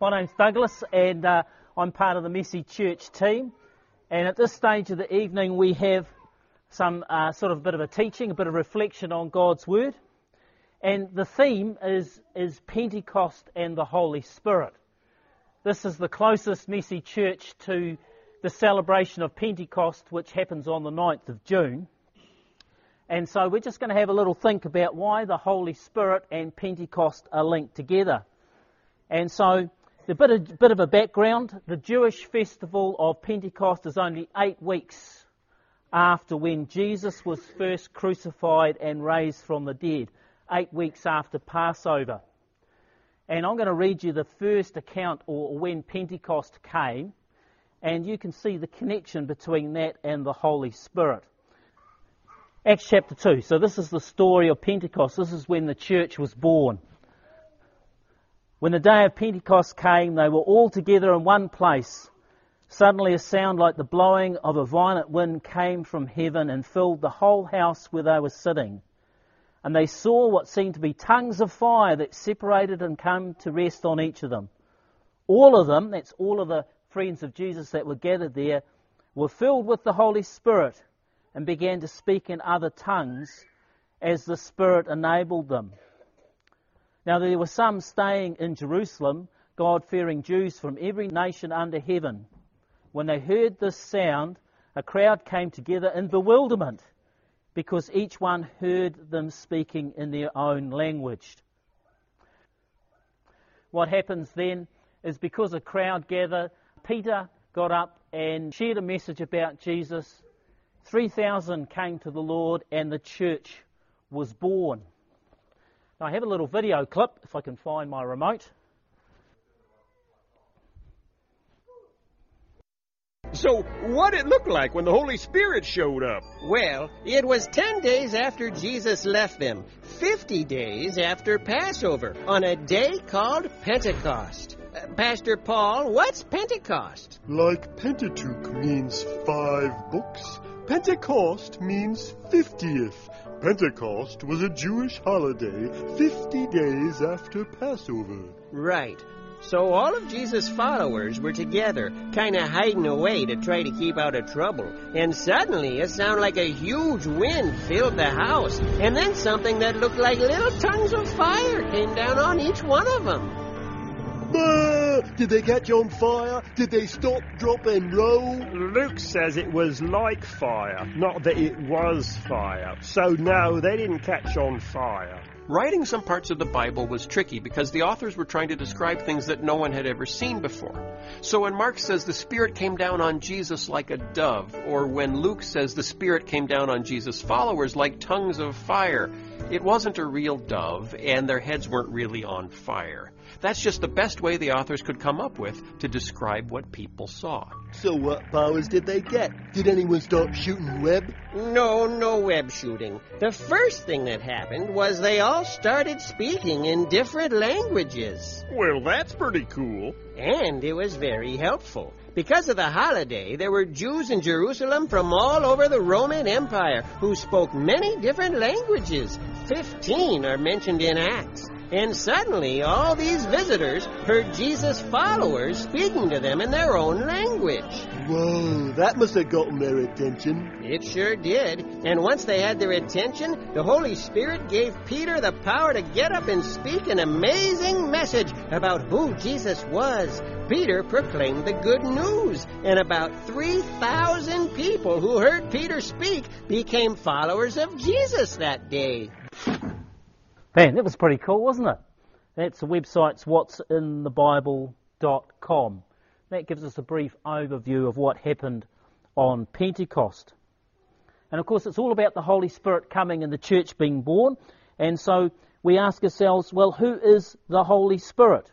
My name's Douglas, and uh, I'm part of the Messy Church team. And at this stage of the evening, we have some uh, sort of bit of a teaching, a bit of reflection on God's Word. And the theme is, is Pentecost and the Holy Spirit. This is the closest Messy Church to the celebration of Pentecost, which happens on the 9th of June. And so we're just going to have a little think about why the Holy Spirit and Pentecost are linked together. And so, a bit of, bit of a background the Jewish festival of Pentecost is only eight weeks after when Jesus was first crucified and raised from the dead, eight weeks after Passover. And I'm going to read you the first account or when Pentecost came, and you can see the connection between that and the Holy Spirit. Acts chapter 2. So, this is the story of Pentecost. This is when the church was born. When the day of Pentecost came, they were all together in one place. Suddenly, a sound like the blowing of a violent wind came from heaven and filled the whole house where they were sitting. And they saw what seemed to be tongues of fire that separated and came to rest on each of them. All of them, that's all of the friends of Jesus that were gathered there, were filled with the Holy Spirit and began to speak in other tongues as the Spirit enabled them. Now there were some staying in Jerusalem, God fearing Jews from every nation under heaven. When they heard this sound, a crowd came together in bewilderment because each one heard them speaking in their own language. What happens then is because a crowd gathered, Peter got up and shared a message about Jesus 3,000 came to the Lord and the church was born. Now, I have a little video clip, if I can find my remote. So, what did it look like when the Holy Spirit showed up? Well, it was 10 days after Jesus left them, 50 days after Passover, on a day called Pentecost. Uh, Pastor Paul, what's Pentecost? Like Pentateuch means five books, Pentecost means 50th. Pentecost was a Jewish holiday 50 days after Passover. Right. So all of Jesus' followers were together, kind of hiding away to try to keep out of trouble. And suddenly it sounded like a huge wind filled the house. And then something that looked like little tongues of fire came down on each one of them. Did they catch on fire? Did they stop, drop, and roll? Luke says it was like fire, not that it was fire. So, no, they didn't catch on fire. Writing some parts of the Bible was tricky because the authors were trying to describe things that no one had ever seen before. So when Mark says the Spirit came down on Jesus like a dove, or when Luke says the Spirit came down on Jesus' followers like tongues of fire, it wasn't a real dove, and their heads weren't really on fire. That's just the best way the authors could come up with to describe what people saw. So, what powers did they get? Did anyone start shooting web? No, no web shooting. The first thing that happened was they all started speaking in different languages. Well, that's pretty cool. And it was very helpful. Because of the holiday, there were Jews in Jerusalem from all over the Roman Empire who spoke many different languages. Fifteen are mentioned in Acts. And suddenly, all these visitors heard Jesus' followers speaking to them in their own language. Whoa, that must have gotten their attention. It sure did. And once they had their attention, the Holy Spirit gave Peter the power to get up and speak an amazing message about who Jesus was. Peter proclaimed the good news, and about 3,000 people who heard Peter speak became followers of Jesus that day. Man, that was pretty cool, wasn't it? That's the website's what'sinthebible.com. That gives us a brief overview of what happened on Pentecost. And of course, it's all about the Holy Spirit coming and the church being born. And so we ask ourselves, well, who is the Holy Spirit?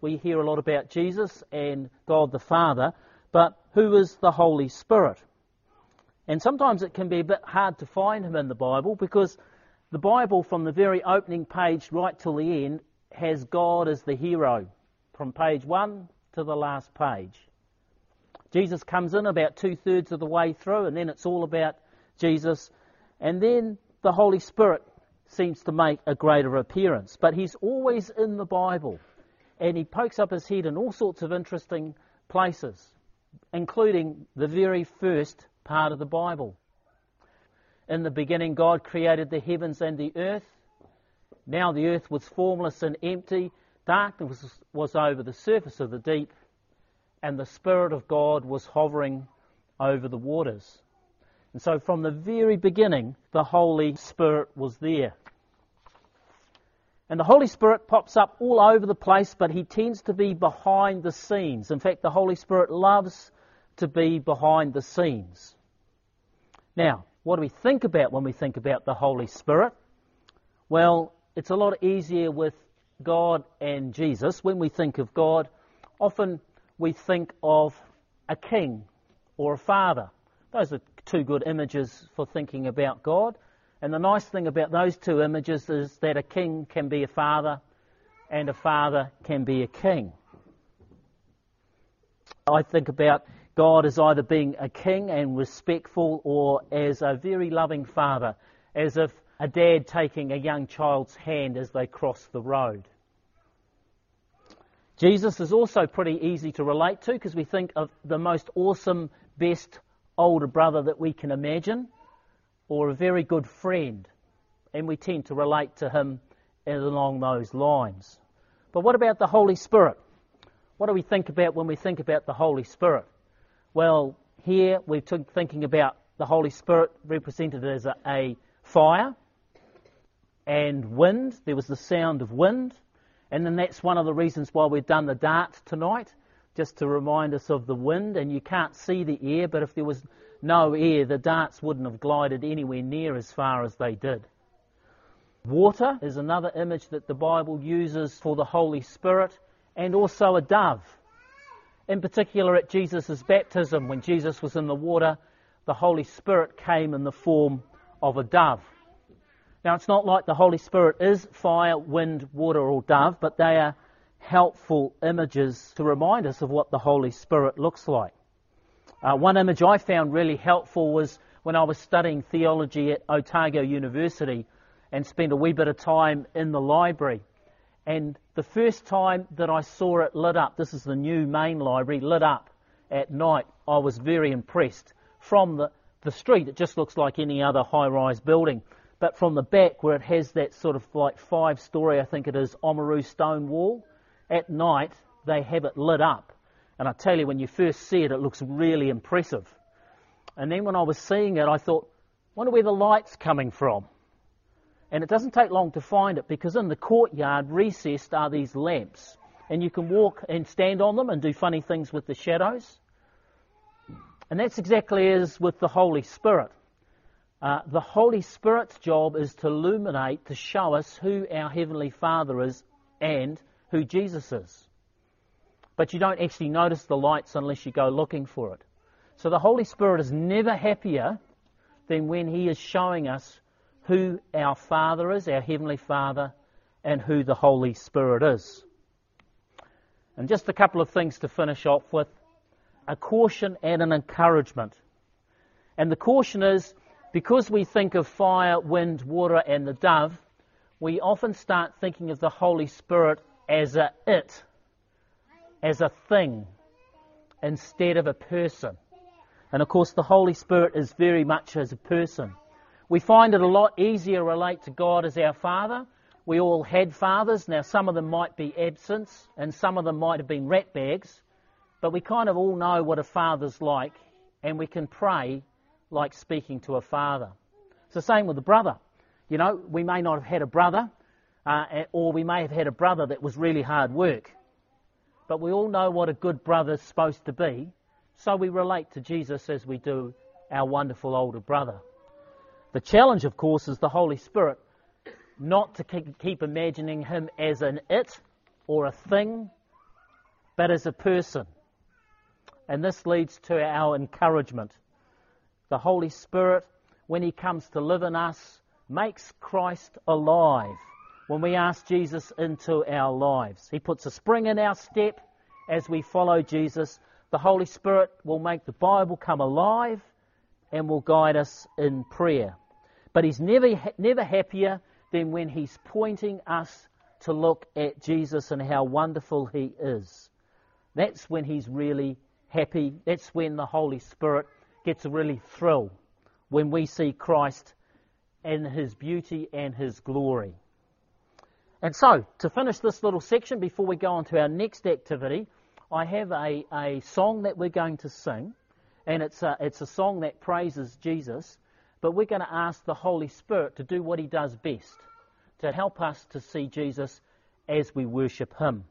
We hear a lot about Jesus and God the Father, but who is the Holy Spirit? And sometimes it can be a bit hard to find him in the Bible because the Bible, from the very opening page right till the end, has God as the hero, from page one to the last page. Jesus comes in about two thirds of the way through, and then it's all about Jesus. And then the Holy Spirit seems to make a greater appearance. But he's always in the Bible. and he pokes up his head in all sorts of interesting places, including the very first part of the Bible. In the beginning, God created the heavens and the earth. Now the earth was formless and empty. Darkness was, over the surface of the deep, and the Spirit of God was hovering over the waters. And so, from the very beginning, the Holy Spirit was there. And the Holy Spirit pops up all over the place, but he tends to be behind the scenes. In fact, the Holy Spirit loves to be behind the scenes. Now, what do we think about when we think about the Holy Spirit? Well, it's a lot easier with God and Jesus. When we think of God, often we think of a king or a father. Those are two good images for thinking about God. And the nice thing about those two images is that a king can be a father and a father can be a king. I think about God as either being a king and respectful or as a very loving father, as if a dad taking a young child's hand as they cross the road. Jesus is also pretty easy to relate to because we think of the most awesome, best older brother that we can imagine or a very good friend, and we tend to relate to him along those lines. But what about the Holy Spirit? What do we think about when we think about the Holy Spirit? Well, here we're thinking about the Holy Spirit represented as a, a fire and wind. There was the sound of wind. And then that's one of the reasons why we've done the dart tonight, just to remind us of the wind. And you can't see the air, but if there was no air, the darts wouldn't have glided anywhere near as far as they did. Water is another image that the Bible uses for the Holy Spirit, and also a dove. In particular, at Jesus' baptism, when Jesus was in the water, the Holy Spirit came in the form of a dove. Now, it's not like the Holy Spirit is fire, wind, water, or dove, but they are helpful images to remind us of what the Holy Spirit looks like. Uh, one image I found really helpful was when I was studying theology at Otago University and spent a wee bit of time in the library. And the first time that I saw it lit up, this is the new main library, lit up at night, I was very impressed. From the, the street, it just looks like any other high rise building. But from the back, where it has that sort of like five story, I think it is, Oamaru stone wall, at night they have it lit up. And I tell you, when you first see it, it looks really impressive. And then when I was seeing it, I thought, wonder where the light's coming from. And it doesn't take long to find it because in the courtyard recessed are these lamps. And you can walk and stand on them and do funny things with the shadows. And that's exactly as with the Holy Spirit. Uh, the Holy Spirit's job is to illuminate, to show us who our Heavenly Father is and who Jesus is. But you don't actually notice the lights unless you go looking for it. So the Holy Spirit is never happier than when He is showing us who our Father is, our Heavenly Father, and who the Holy Spirit is. And just a couple of things to finish off with a caution and an encouragement. And the caution is because we think of fire, wind, water, and the dove, we often start thinking of the Holy Spirit as a it, as a thing, instead of a person. And of course, the Holy Spirit is very much as a person. We find it a lot easier to relate to God as our Father. We all had fathers. Now, some of them might be absents, and some of them might have been rat bags, but we kind of all know what a father's like, and we can pray like speaking to a father. It's the same with a brother. You know, we may not have had a brother, uh, or we may have had a brother that was really hard work. But we all know what a good brother's supposed to be, so we relate to Jesus as we do our wonderful older brother. The challenge, of course, is the Holy Spirit not to keep imagining him as an it or a thing, but as a person. And this leads to our encouragement the Holy Spirit, when He comes to live in us, makes Christ alive when we ask Jesus into our lives. He puts a spring in our step as we follow Jesus. The Holy Spirit will make the Bible come alive and will guide us in prayer. But He's never, never happier than when He's pointing us to look at Jesus and how wonderful he is. That's when he's really happy. That's when the Holy Spirit gets a really thrill when we see Christ in his beauty and his glory. And so, to finish this little section before we go on to our next activity, I have a, a song that we're going to sing, and it's a, it's a song that praises Jesus, but we're going to ask the Holy Spirit to do what he does best, to help us to see Jesus as we worship him.